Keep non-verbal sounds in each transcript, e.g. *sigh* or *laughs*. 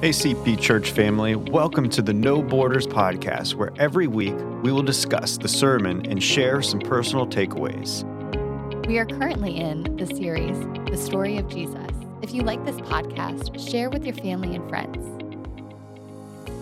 ACP Church family, welcome to the No Borders podcast, where every week we will discuss the sermon and share some personal takeaways. We are currently in the series, The Story of Jesus. If you like this podcast, share with your family and friends.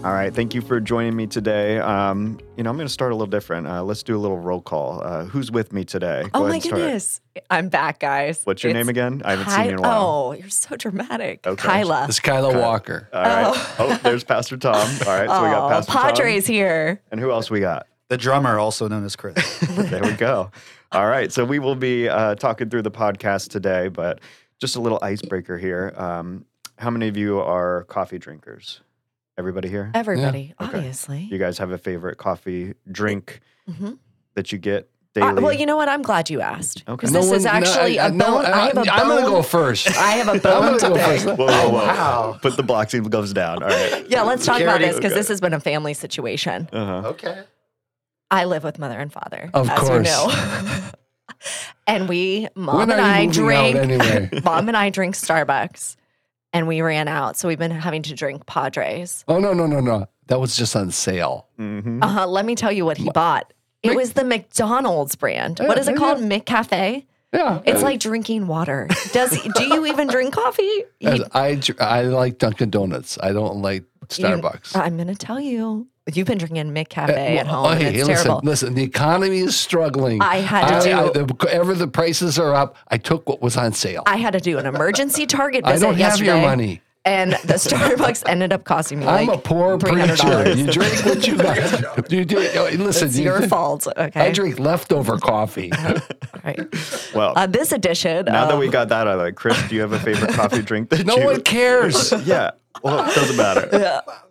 All right, thank you for joining me today. Um, you know, I'm going to start a little different. Uh, let's do a little roll call. Uh, who's with me today? Go oh my goodness. I'm back, guys. What's your It's name again? I haven't Ky- seen you in a while. Oh, you're so dramatic. Okay. Kyla. It's Kyla Walker. All right. Oh. there's Pastor Tom. All right, so we got *laughs* oh, Pastor Padres Tom. here. And who else we got? The drummer, also known as Chris. *laughs* there we go. All right. So we will be uh, talking through the podcast today, but just a little icebreaker here. Um, how many of you are coffee drinkers? Everybody here? Everybody, Okay. obviously. You guys have a favorite coffee drink Mhm. that you get Uh, daily? well, you know what? I'm glad you asked. Okay. No this is actually I- a no, bone. I have a bone. I'm gonna go first. *laughs* I have a I'm bone gonna to go pick. first. whoa, whoa, whoa. wow. Put the boxing gloves down. All right. *laughs* Yeah, let's talk about this because Okay. this has been a family situation. Uh-huh. okay. I live with mother and father, Of as course. you know. *laughs* and we, mom When and I drink. anyway? mom and I drink Starbucks, and we ran out, so we've been having to drink Padres. Oh no no no no! That was just on sale. hmm Uh huh. Let me tell you what he bought. It Mc- was the McDonald's brand. what is it yeah, called? yeah. McCafe. Yeah, It's like drinking water. Does do you even drink coffee? *laughs* You- I I like Dunkin' Donuts. I don't like you- Starbucks. I'm gonna tell you. You've been drinking McCafe Uh, at home. and hey, listen, terrible. listen. The economy is struggling. I had to I, do- the, ever the prices are up. I took what was on sale. I had to do an emergency Target I don't have yesterday, your money. And the Starbucks *laughs* ended up costing me like I'm a poor preacher. You *laughs* drink what you got. You do. oh, Listen, It's you- your fault. Okay. I drink leftover coffee. *laughs* Right. Well, Uh, this edition. now that we got that out of the way, Chris, do you have a favorite coffee drink that no you... one cares. Yeah. Well, it doesn't matter.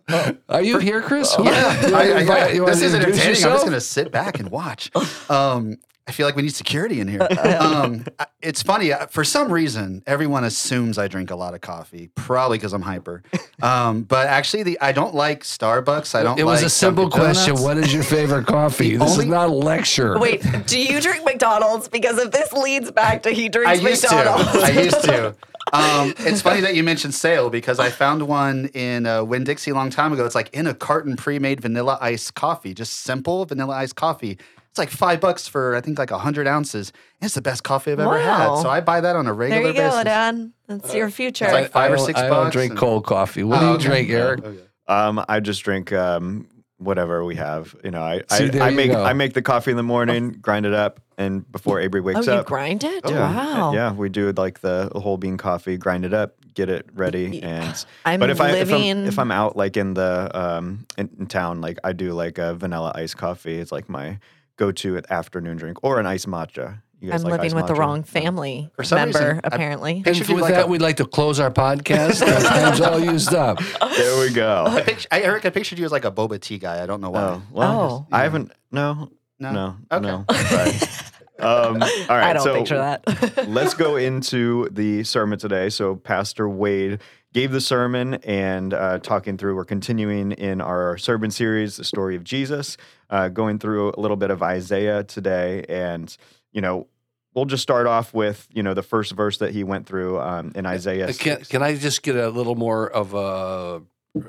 Yeah. Are you here, Chris? Yeah. You I, I, you this is entertaining. I'm just going to sit back and watch. Um, I feel like we need security in here. *laughs* Um, it's funny. uh, For some reason, everyone assumes I drink a lot of coffee, probably because I'm hyper. Um, but actually, the I don't like Starbucks. I don't It was like a simple Dunkin' question. Donuts. What is your favorite coffee? This only- is not a lecture. Wait, do you drink McDonald's? Because if this leads back to he drinks I drinks used to. McDonald's. I used to. *laughs* Um, it's funny that you mentioned sale because I found one in uh, Winn Dixie a long time ago. It's like in a carton pre-made vanilla iced coffee, just simple vanilla iced coffee. It's like five bucks for I think like hundred ounces. It's the best coffee I've ever had. So I buy that on a there regular you go, basis. Dad. That's your future. It's like five I or don't- six I don't bucks drink and- cold coffee. What Oh, do you okay. drink, Erik? Okay. Um, I just drink um, whatever we have. You know, I See, I, there I you make go. I make the coffee in the morning, grind it up, and before Avery oh, wakes you up, grind it? yeah, Wow. yeah, we do like the whole bean coffee, grind it up, get it ready, and *sighs* I'm but if I if living. I'm, if I'm out like in the um in, in town, like I do like a vanilla iced coffee. It's like my go-to an afternoon drink, or an iced matcha. You guys I'm like living iced with the wrong family For some member, reason, I- apparently. And Pictured you with like that, a- we'd like to close our podcast. *laughs* Our time's all used up. There we go. I picture, I, Erik, I pictured you as like a boba tea guy. I don't know why. Oh well, Oh. I haven't. No, No? no, Okay. no. Right. *laughs* Um, all right. I don't so picture that. let's go into the sermon today. So, Pastor Wade gave the sermon and uh, talking through, we're continuing in our sermon series, The Story of Jesus, uh, going through a little bit of Isaiah today. And, you know, we'll just start off with, you know, the first verse that he went through um, in Isaiah. Uh, Can, can I just get a little more of a uh,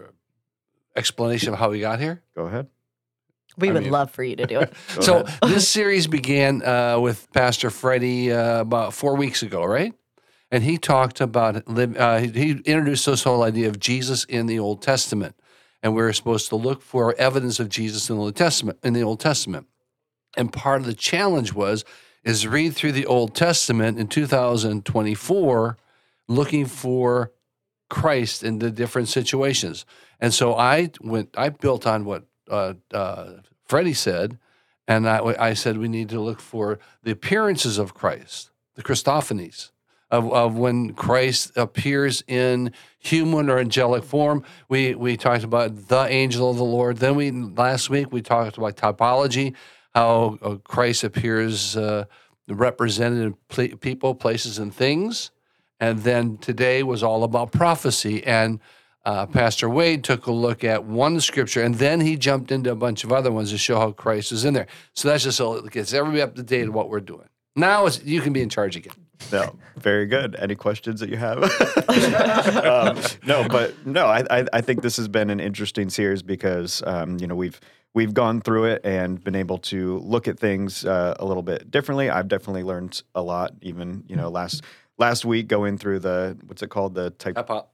explanation of how we got here? Go ahead. we I would mean- love for you to do it. *laughs* So ahead. this series began uh, with Pastor Freddie uh, about four weeks ago, right? And he talked about uh, he introduced this whole idea of Jesus in the Old Testament, and we're supposed to look for evidence of Jesus in the Old Testament. In the Old Testament, and part of the challenge was is read through the Old Testament in 2024, looking for Christ in the different situations. And so I went, I built on what uh, uh, Freddie said, and I, I said we need to look for the appearances of Christ, the Christophanies, of, of when Christ appears in human or angelic form. We we talked about the angel of the Lord. Then we last week we talked about typology, how uh, Christ appears uh, represented in pl- people, places, and things. And then today was all about prophecy. And uh, Pastor Wade took a look at one scripture, and then he jumped into a bunch of other ones to show how Christ is in there. So that's just so it gets everybody up to date on what we're doing. Now you can be in charge again. No, very good. Any questions that you have? *laughs* *laughs* um, no, but no, I, I, I think this has been an interesting series because um, you know we've we've gone through it and been able to look at things uh, a little bit differently. I've definitely learned a lot. Even you know last last week going through the what's it called the type Typo-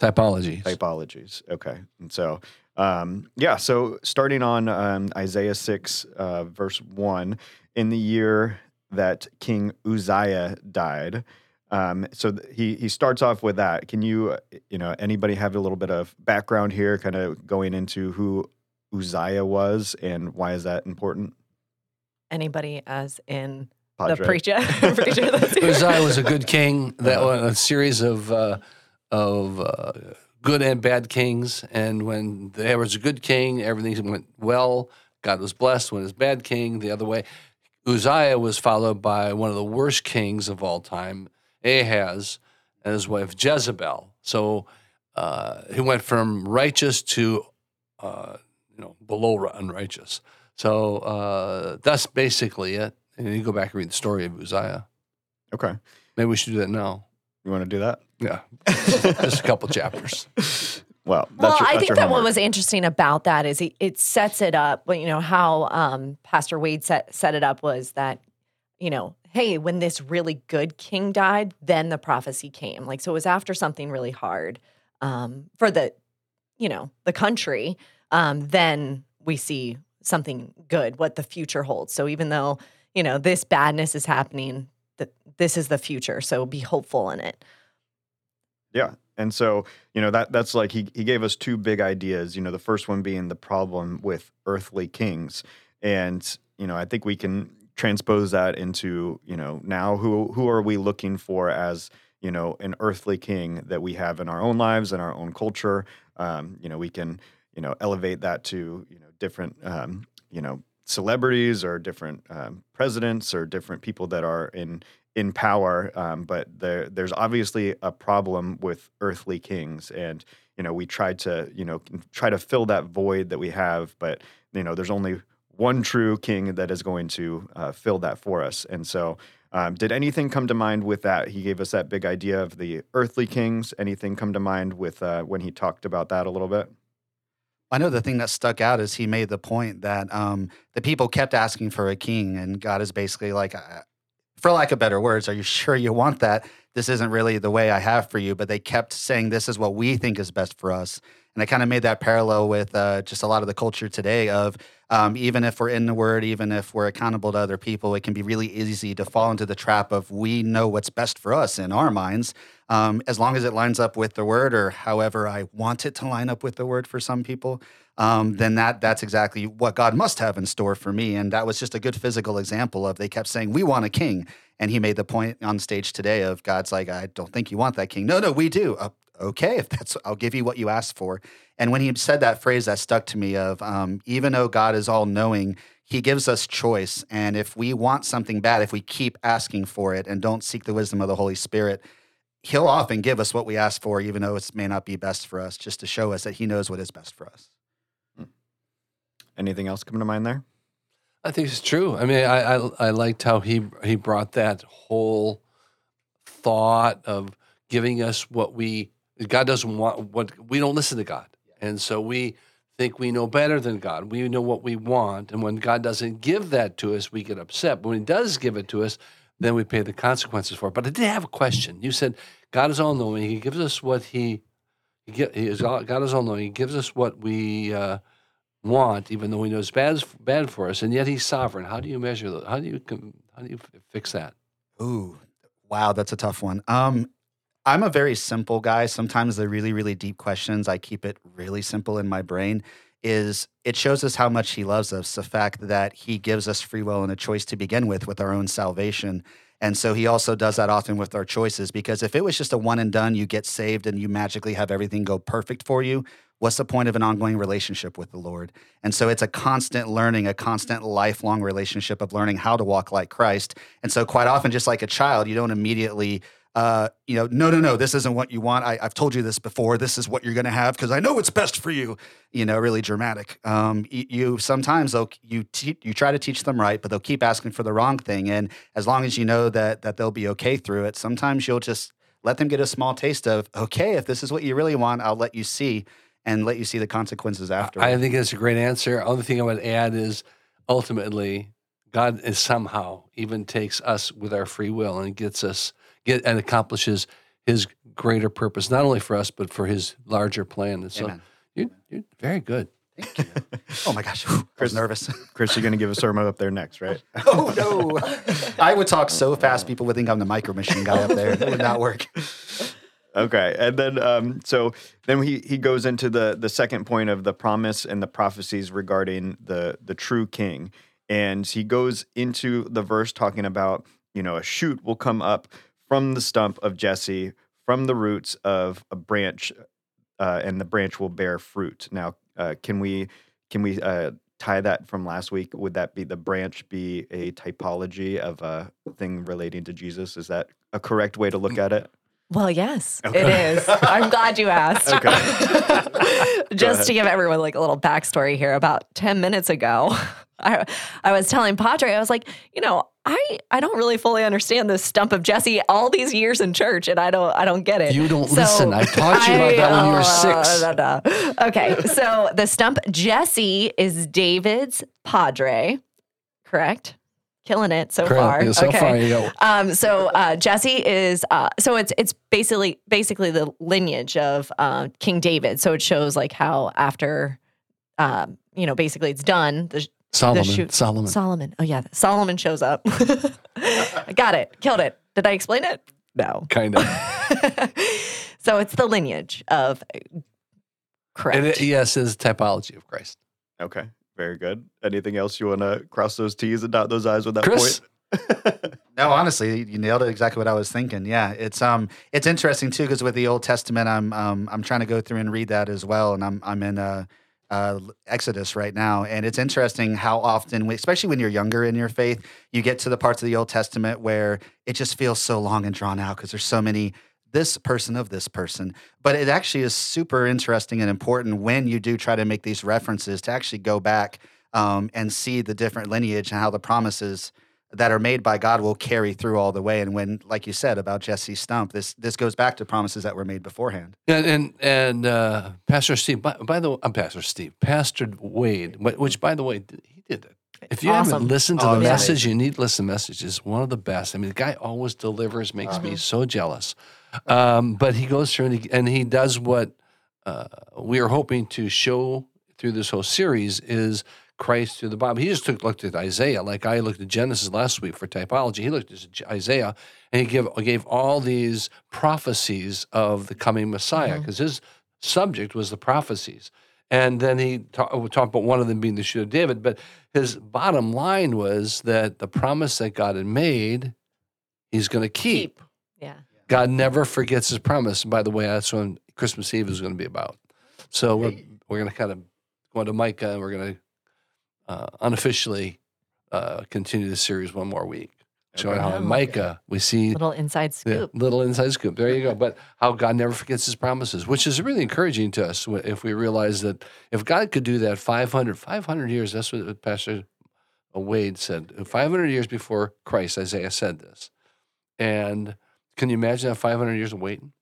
typologies. typologies. Okay, and so um, yeah, so starting on um, Isaiah six, uh, verse one, in the year that King Uzziah died. Um, so th- he he starts off with that. Can you uh, you know anybody have a little bit of background here, kind of going into who Uzziah was and why is that important? Anybody as in the preacher? *laughs* preacher. *laughs* Uzziah was a good king. That Uh-huh. was a series of uh, of uh, good and bad kings. And when there was a good king, everything went well. God was blessed. When it was a bad king, the other way. Uzziah was followed by one of the worst kings of all time, Ahaz, and his wife Jezebel. So uh, he went from righteous to uh, you know below unrighteous. So uh, that's basically it. And you go back and read the story of Uzziah. Okay, Maybe we should do that now. you want to do that? Yeah, *laughs* just a couple chapters. *laughs* Well, that's Well, your, I think that what was interesting about that is it, it sets it up. But you know how um, Pastor Wade set set it up was that you know, hey, when this really good king died, then the prophecy came. Like so, it was after something really hard um, for the you know the country. Um, then we see something good, what the future holds. So even though you know this badness is happening, that this is the future. So be hopeful in it. Yeah. And so, you know, that that's like he he gave us two big ideas, you know, the first one being the problem with earthly kings. And, you know, I think we can transpose that into, you know, now who who are we looking for as, you know, an earthly king that we have in our own lives and our own culture. Um, you know, we can, you know, elevate that to, you know, different um, you know, celebrities or different um, presidents or different people that are in in power, um, but there there's obviously a problem with earthly kings, and you know we tried to you know try to fill that void that we have, but you know there's only one true king that is going to uh, fill that for us, and so. Um, did anything come to mind with that? He gave us that big idea of the earthly kings. Anything come to mind with uh, when he talked about that a little bit? I know the thing that stuck out is he made the point that um, the people kept asking for a king, and God is basically like, uh, for lack of better words, are you sure you want that? This isn't really the way I have for you. But they kept saying, this is what we think is best for us. And I kind of made that parallel with uh, just a lot of the culture today of um, even if we're in the word, even if we're accountable to other people, it can be really easy to fall into the trap of we know what's best for us in our minds. Um, as long as it lines up with the word or however I want it to line up with the word for some people, um, then that that's exactly what God must have in store for me. And that was just a good physical example of they kept saying, We want a king. And he made the point on stage today of God's like, I don't think you want that king. No, no, we do. Uh, okay, if that's, I'll give you what you asked for. And when he said that phrase, that stuck to me of um, even though God is all knowing, he gives us choice. And if we want something bad, if we keep asking for it and don't seek the wisdom of the Holy Spirit, he'll often give us what we ask for, even though it may not be best for us, just to show us that he knows what is best for us. Anything else come to mind there? I think it's true. I mean, I, I I liked how he he brought that whole thought of giving us what we God doesn't want what we don't listen to God, and so we think we know better than God. We know what we want, and when God doesn't give that to us, we get upset. But when He does give it to us, then we pay the consequences for it. But I did have a question. You said God is all knowing. He gives us what He he, he is all, God is all knowing. He gives us what we. Uh, want, even though he knows bad bad for us, and yet he's sovereign. How do you measure that? How do you how do you fix that? Ooh, wow, that's a tough one. Um, I'm a very simple guy. Sometimes the really, really deep questions, I keep it really simple in my brain. Is it shows us how much he loves us, the fact that he gives us free will and a choice to begin with, with our own salvation. And so he also does that often with our choices. Because if it was just a one and done, you get saved and you magically have everything go perfect for you, what's the point of an ongoing relationship with the Lord? And so it's a constant learning, a constant lifelong relationship of learning how to walk like Christ. And so, quite often, just like a child, you don't immediately uh, you know, no, no, no, this isn't what you want. I, I've told you this before. This is what you're going to have because I know it's best for you. You know, really dramatic. Um, you, you sometimes they'll you te- you try to teach them right, but they'll keep asking for the wrong thing. And as long as you know that that they'll be okay through it, sometimes you'll just let them get a small taste of okay, if this is what you really want, I'll let you see and let you see the consequences after. I think that's a great answer. Only thing I would add is ultimately God is somehow even takes us with our free will and gets us get and accomplishes his greater purpose, not only for us, but for his larger plan. And so Amen. you're, you're very good. Thank you. oh my gosh, I was nervous. Chris, you're going to give a sermon up there next, right? *laughs* oh no, I would talk so fast, people would think I'm the micro machine guy up there. It would not work. Okay, and then um, so then he he goes into the the second point of the promise and the prophecies regarding the the true king, and he goes into the verse talking about you know a shoot will come up from the stump of Jesse from the roots of a branch, uh, and the branch will bear fruit. Now, uh, can we can we uh, tie that from last week? Would that be the branch be a typology of a thing relating to Jesus? Is that a correct way to look at it? Well, yes, Okay. it is. I'm glad you asked. Okay. *laughs* Just to give everyone like a little backstory here, about 10 minutes ago, *laughs* I, I was telling Padre, I was like, you know, I, I don't really fully understand this stump of Jesse all these years in church, and I don't I don't get it. You don't listen. I taught you about that when you were *laughs* uh, six. no, no, no. Okay, so the stump Jesse is David's Padre, correct? Killing it so Correct. far. Yeah, so okay. far you go. Um, so uh, Jesse is uh, so it's it's basically basically the lineage of uh, King David. So it shows like how after um, you know basically it's done. The, Solomon. shoot- Solomon. Solomon. Oh yeah, Solomon shows up. *laughs* I got it. Killed it. Did I explain it? No. kind of. *laughs* so it's the lineage of correct. It, yes, is typology of Christ. Okay, very good. Anything else you want to cross those T's and dot those I's with that Chris? point? *laughs* No, honestly, you nailed it exactly what I was thinking. Yeah, it's um, it's interesting too because with the Old Testament, I'm um, I'm trying to go through and read that as well, and I'm I'm in uh, uh, Exodus right now, and it's interesting how often, especially when you're younger in your faith, you get to the parts of the Old Testament where it just feels so long and drawn out because there's so many this person of this person. But it actually is super interesting and important when you do try to make these references to actually go back um, and see the different lineage and how the promises that are made by God will carry through all the way. And when, like you said about Jesse Stump, this this goes back to promises that were made beforehand. And and, and uh, Pastor Steve, by, by the way, I'm Pastor Steve, Pastor Wade, which by the way, he did it. If you Awesome. haven't listened to Oh, the yeah. message, you need to listen to the message. It's one of the best. I mean, the guy always delivers, makes me so jealous. Um, but he goes through and he, and he does what uh, we are hoping to show through this whole series is Christ through the Bible. He just took looked at Isaiah, like I looked at Genesis last week for typology. He looked at Isaiah and he gave gave all these prophecies of the coming Messiah because his subject was the prophecies. And then he ta- talked about one of them being the shoot of David. But his bottom line was that the promise that God had made, he's going to keep. Yeah. God never forgets his promise. And by the way, that's what Christmas Eve is going to be about. So we're, we're going to kind of go into Micah and we're going to uh, unofficially uh, continue the series one more week. Showing how in. Micah we see Little inside yeah, scoop. little inside scoop. There you go. But how God never forgets his promises, which is really encouraging to us if we realize that if God could do that 500, 500 years, that's what Pastor Wade said. 500 years before Christ, Isaiah said this. And can you imagine that 500 years of waiting?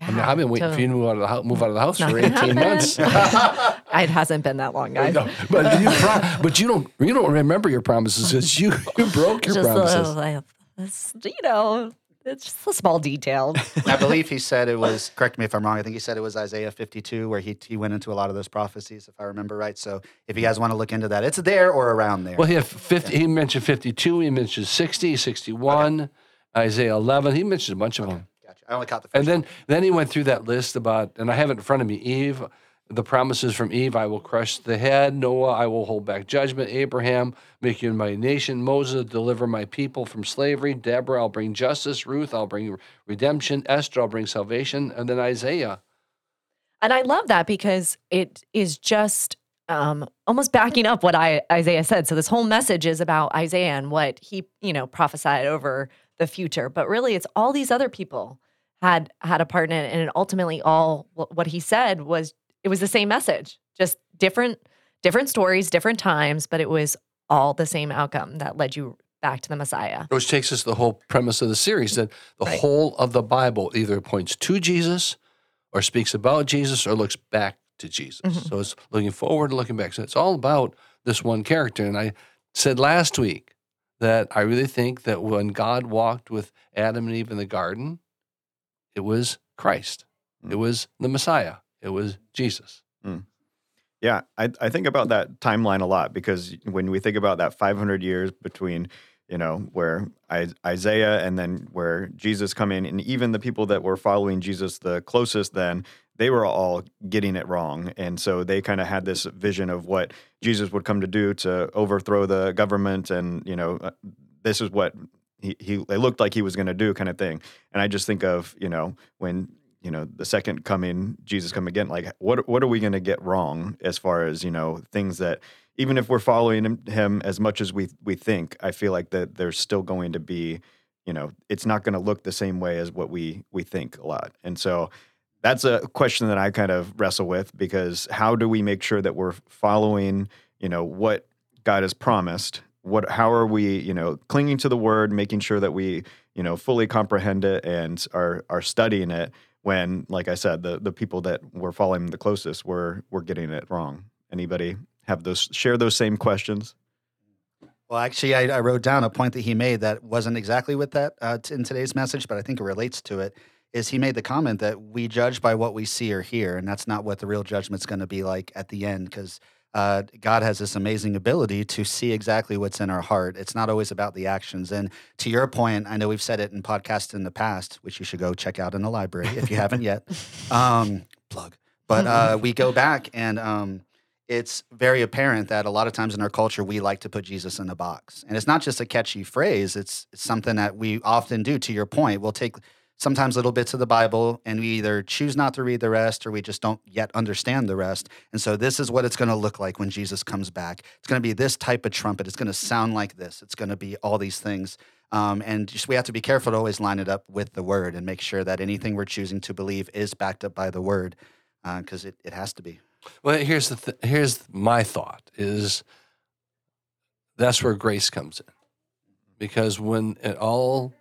I mean, I've been waiting for you to move out of the house, move out of the house for gonna 18 months. *laughs* it hasn't been that long, guys. No, but you, pro- but you don't you don't remember your promises because you, you broke your Just promises. a, like, you know, it's just a small detail. I believe he said it was. Correct me if I'm wrong. I think he said it was Isaiah 52 where he he went into a lot of those prophecies, if I remember right. So if you guys want to look into that, it's there or around there. Well, he had 50, he mentioned 52, he mentioned 60, 61, Isaiah 11. He mentioned a bunch of them. gotcha. I only caught the first. And then one. then he went through that list about, and I have it in front of me, Eve, the promises from Eve, I will crush the head. Noah, I will hold back judgment. Abraham, make you my nation. Moses, deliver my people from slavery. Deborah, I'll bring justice. Ruth, I'll bring redemption. Esther, I'll bring salvation. And then Isaiah. And I love that because it is just um, almost backing up what I, Isaiah said. So this whole message is about Isaiah and what he, you know, prophesied over the future, but really it's all these other people had had a part in it, and it ultimately all what he said was it was the same message, just different different stories, different times, but it was all the same outcome that led you back to the Messiah. Which takes us to the whole premise of the series that the Right. whole of the Bible either points to Jesus or speaks about Jesus or looks back to Jesus. Mhm. So it's looking forward and looking back. So it's all about this one character. And I said last week that I really think that when God walked with Adam and Eve in the garden, it was Christ, it Mm. was the Messiah, it was Jesus. Yeah, I, I think about that timeline a lot because when we think about that 500 years between, you know, where I, Isaiah and then where Jesus come in, and even the people that were following Jesus the closest then, they were all getting it wrong. And so they kind of had this vision of what Jesus would come to do to overthrow the government. And, you know, uh, this is what he, he it looked like he was going to do kind of thing. And I just think of, you know, when you know the second coming jesus come again like what what are we going to get wrong as far as you know things that even if we're following him, him as much as we we think i feel like that there's still going to be you know it's not going to look the same way as what we we think a lot and so that's a question that i kind of wrestle with because how do we make sure that we're following you know what god has promised? What how are we you know clinging to the word making sure that we you know fully comprehend it and are are studying it when like i said the the people that were following the closest were were getting it wrong? Anybody have those share those same questions? Well, actually, I, I wrote down a point that he made that wasn't exactly with that uh, in today's message, but I think it relates to it. Is he made the comment that we judge by what we see or hear, and that's not what the real judgment's going to be like at the end, because uh, God has this amazing ability to see exactly what's in our heart. It's not always about the actions. And to your point, I know we've said it in podcasts in the past, which you should go check out in the library if you haven't yet. *laughs* Um, plug. But uh, *laughs* we go back and um, it's very apparent that a lot of times in our culture we like to put Jesus in a box, and it's not just a catchy phrase. It's, it's something that we often do. To your point, we'll take sometimes little bits of the Bible and we either choose not to read the rest or we just don't yet understand the rest. And so this is what it's going to look like when Jesus comes back. It's going to be this type of trumpet. It's going to sound like this. It's going to be all these things. Um, and just we have to be careful to always line it up with the word and make sure that anything we're choosing to believe is backed up by the word because it, it has to be. Well, here's the th- here's my thought is that's where grace comes in, because when it all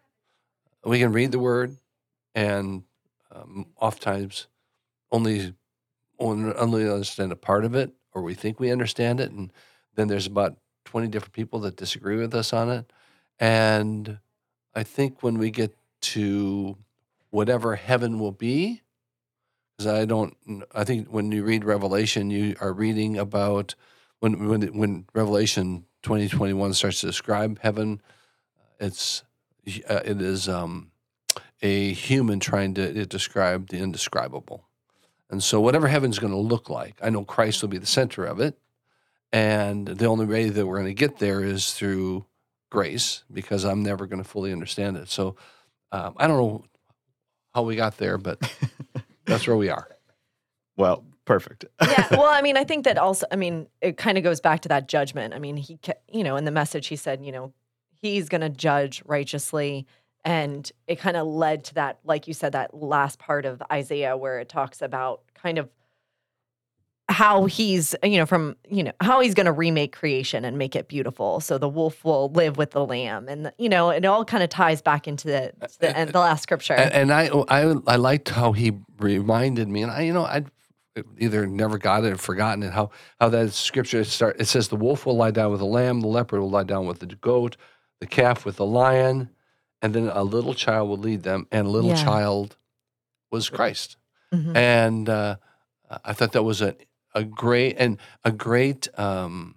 we can read the word, and um, oftentimes only only understand a part of it, or we think we understand it, and then there's about twenty different people that disagree with us on it, and I think when we get to whatever heaven will be, because I don't. I think when you read Revelation, you are reading about when when when Revelation twenty twenty one starts to describe heaven. It's uh, it is um, a human trying to describe the indescribable, and so whatever heaven's going to look like, I know Christ will be the center of it, and the only way that we're going to get there is through grace, because I'm never going to fully understand it. So um, I don't know how we got there, but *laughs* that's where we are. well perfect yeah *laughs* well i mean i think that also i mean it kind of goes back to that judgment i mean he you know in the message he said you know he's going to judge righteously and it kind of led to that like you said that last part of isaiah where it talks about kind of how he's you know from you know how he's going to remake creation and make it beautiful so the wolf will live with the lamb and you know it all kind of ties back into the uh, the, uh, and uh, the last scripture And, and I, I, I liked how he reminded me, and I, you know, I either never got it or forgotten it. How how that scripture start. It says the wolf will lie down with the lamb, the leopard will lie down with the goat, the calf with the lion, and then a little child will lead them. And a little Yeah. child was Christ. Mhm. And uh, I thought that was a a great and a great um,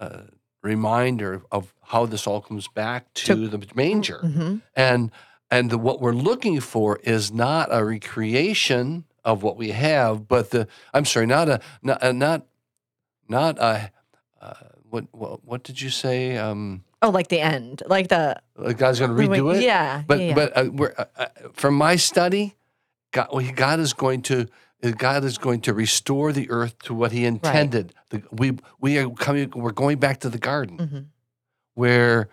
uh, reminder of how this all comes back to, To- the manger Mhm. and and the, what we're looking for is not a recreation of what we have, but the I'm sorry, not a not a, not not a uh, what, what what did you say? Um, oh like the end like the like God's going to redo it. yeah but yeah, yeah. but uh, we're, uh, uh, from my study, God, well, God is going to God is going to restore the earth to what He intended. The, we we are coming. We're going back to the garden Mhm. where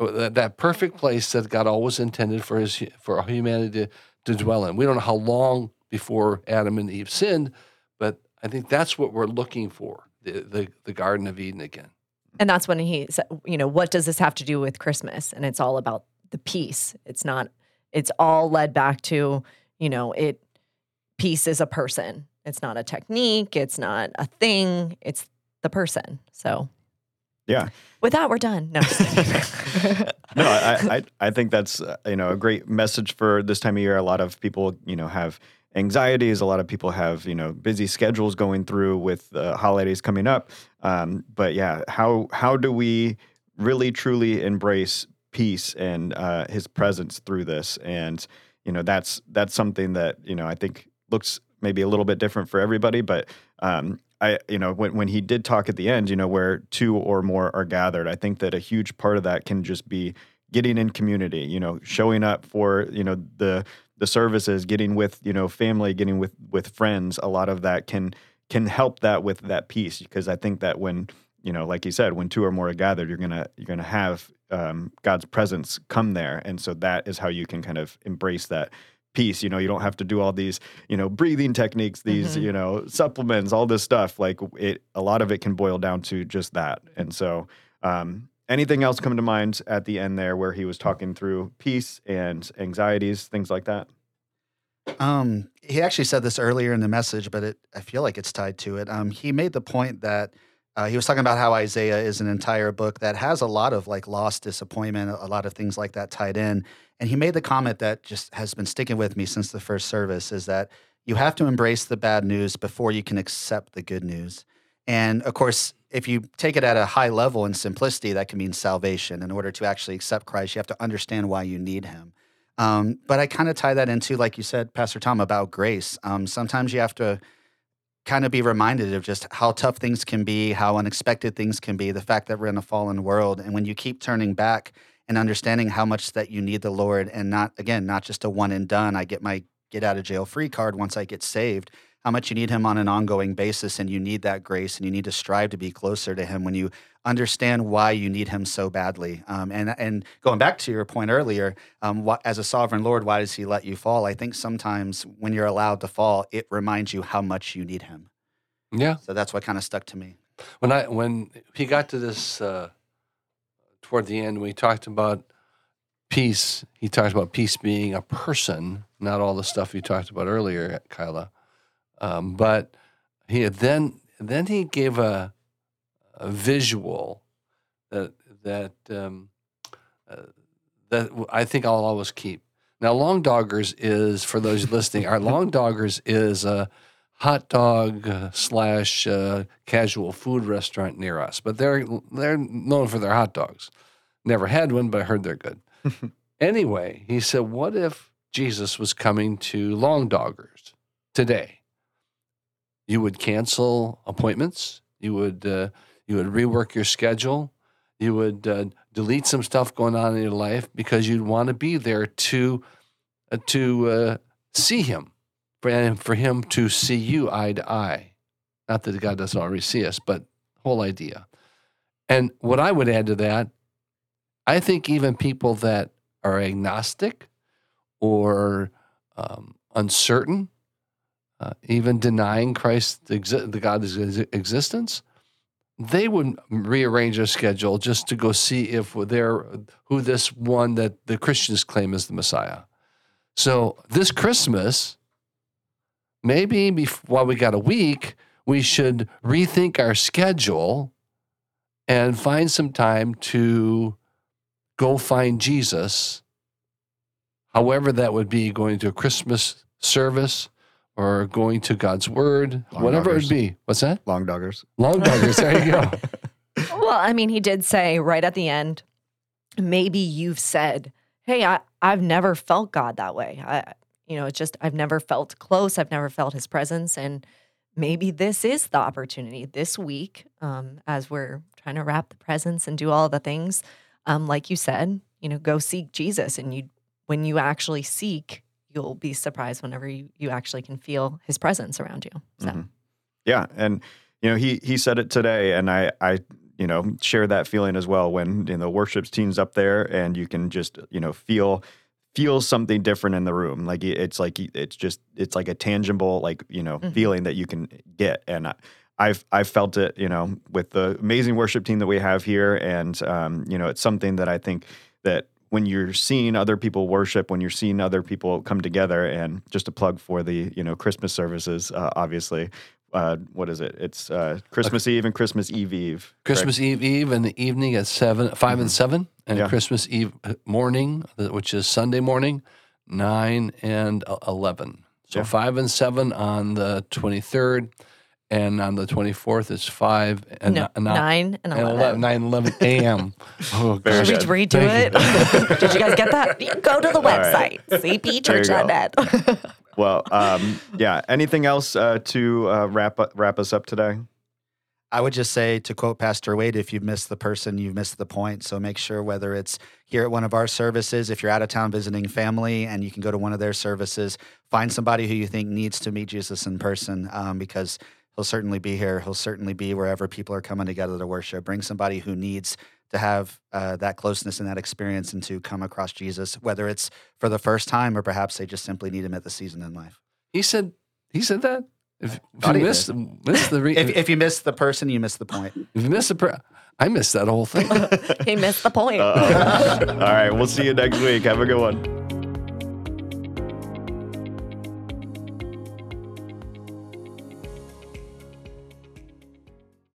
uh, that, that perfect place that God always intended for his for humanity to, to dwell in. We don't know how long before Adam and Eve sinned, but I think that's what we're looking for the the, the Garden of Eden again. And that's when he said, you know, what does this have to do with Christmas? And it's all about the peace. It's not, it's all led back to, you know, it, peace is a person. It's not a technique. It's not a thing. It's the person. So Yeah. with that, we're done. No, *laughs* *laughs* no, I, I I think that's uh, you know a great message for this time of year. A lot of people you know have anxieties. A lot of people have you know busy schedules going through with holidays coming up. Um, but yeah, how how do we really truly embrace peace and uh, His presence through this? And you know that's that's something that you know I think looks maybe a little bit different for everybody, but um, I, you know, when, when he did talk at the end, you know, where two or more are gathered, I think that a huge part of that can just be getting in community, you know, showing up for, you know, the, the services, getting with, you know, family, getting with, with friends. A lot of that can, can help that with that piece. Because I think that when, you know, like you said, when two or more are gathered, you're going to, you're to have um, God's presence come there. And so that is how you can kind of embrace that peace. You know, you don't have to do all these, you know, breathing techniques, these, Mhm. you know, supplements, all this stuff. Like it, a lot of it can boil down to just that. And so, um, anything else come to mind at the end there where he was talking through peace and anxieties, things like that? Um, he actually said this earlier in the message, but it, I feel like it's tied to it. Um, he made the point that uh, he was talking about how Isaiah is an entire book that has a lot of like lost disappointment, a lot of things like that tied in. And he made the comment that just has been sticking with me since the first service is that you have to embrace the bad news before you can accept the good news. And of course, if you take it at a high level in simplicity, that can mean salvation. In order to actually accept Christ, you have to understand why you need him. Um, but I kind of tie that into, like you said, Pastor Tom, about grace. Um, sometimes you have to kind of be reminded of just how tough things can be, how unexpected things can be, the fact that we're in a fallen world. And when you keep turning back and understanding how much that you need the Lord and not, again, not just a one and done, I get my get out of jail free card once I get saved, how much you need Him on an ongoing basis. And you need that grace and you need to strive to be closer to Him when you understand why you need Him so badly. Um, and, and going back to your point earlier, um, wh- as a sovereign Lord, why does He let you fall? I think sometimes when you're allowed to fall, it reminds you how much you need Him. Yeah. So that's what kind of stuck to me. When I when he got to this uh, toward the end, we talked about peace. He talked about peace being a person, not all the stuff you talked about earlier, Kyla. Um, but he had then then he gave a, a visual that that um, uh, that I think I'll always keep. Now, Long Doggers is for those listening. Our Long *laughs* Doggers is a hot dog uh, slash uh, casual food restaurant near us, but they're they're known for their hot dogs. Never had one, but I heard they're good. *laughs* anyway, he said, "What if Jesus was coming to Long Doggers today? You would cancel appointments. You would uh, you would rework your schedule. You would uh, delete some stuff going on in your life because you'd want to be there to uh, to uh, see him, for and for him to see you eye to eye. Not that God doesn't already see us, but whole idea. And what I would add to that, I think even people that are agnostic or um, uncertain, uh, even denying Christ, exi- the God's existence, they would rearrange their schedule just to go see if they're who this one that the Christians claim is the Messiah. So this Christmas, maybe bef- while we got a week, we should rethink our schedule and find some time to go find Jesus, however that would be, going to a Christmas service or going to God's Word, Long whatever it would be. What's that? Long doggers. Long doggers. There you go. *laughs* Well, I mean, he did say right at the end, maybe you've said, "Hey, I I've never felt God that way. I you know, it's just I've never felt close. I've never felt his presence and maybe this is the opportunity this week um, as we're trying to wrap the presents and do all the things um, like you said you know go seek jesus and you when you actually seek you'll be surprised whenever you, you actually can feel his presence around you so Mhm. Yeah, and you know he he said it today, and I I you know share that feeling as well when you know worship team's up there and you can just you know feel feel something different in the room like it's like it's just it's like a tangible like you know Mhm. feeling that you can get and I- I've I've felt it you know with the amazing worship team that we have here and um, you know it's something that I think that when you're seeing other people worship when you're seeing other people come together and just a plug for the you know Christmas services uh, obviously uh, what is it it's uh, Christmas Eve and Christmas Eve Eve correct? Christmas Eve Eve in the evening at seven, 5 and seven, and Yeah. Christmas Eve uh, morning, which is Sunday morning, nine and uh, eleven. So Yeah. five and seven on the twenty third, and on the twenty fourth it's five and, No, and not- nine and and 11. 11, 9 11 a.m. *laughs* oh, Should we good. redo Thank it? *laughs* Did you guys get that? *laughs* Go to the right. website, cpchurch.net. Well, um, yeah. Anything else uh, to uh, wrap up, wrap us up today? I would just say, to quote Pastor Wade, if you've missed the person, you've missed the point. So make sure whether it's here at one of our services, if you're out of town visiting family and you can go to one of their services, find somebody who you think needs to meet Jesus in person um, because he'll certainly be here. He'll certainly be wherever people are coming together to worship. Bring somebody who needs to have uh, that closeness and that experience and to come across Jesus, whether it's for the first time or perhaps they just simply need him at the season in life. He said, he said that? If, if you he missed, missed the re- *laughs* If, if you miss the person, you miss the point. if you missed the pre- *laughs* I missed that whole thing. *laughs* he missed the point. Uh, all right. We'll see you next week. Have a good one.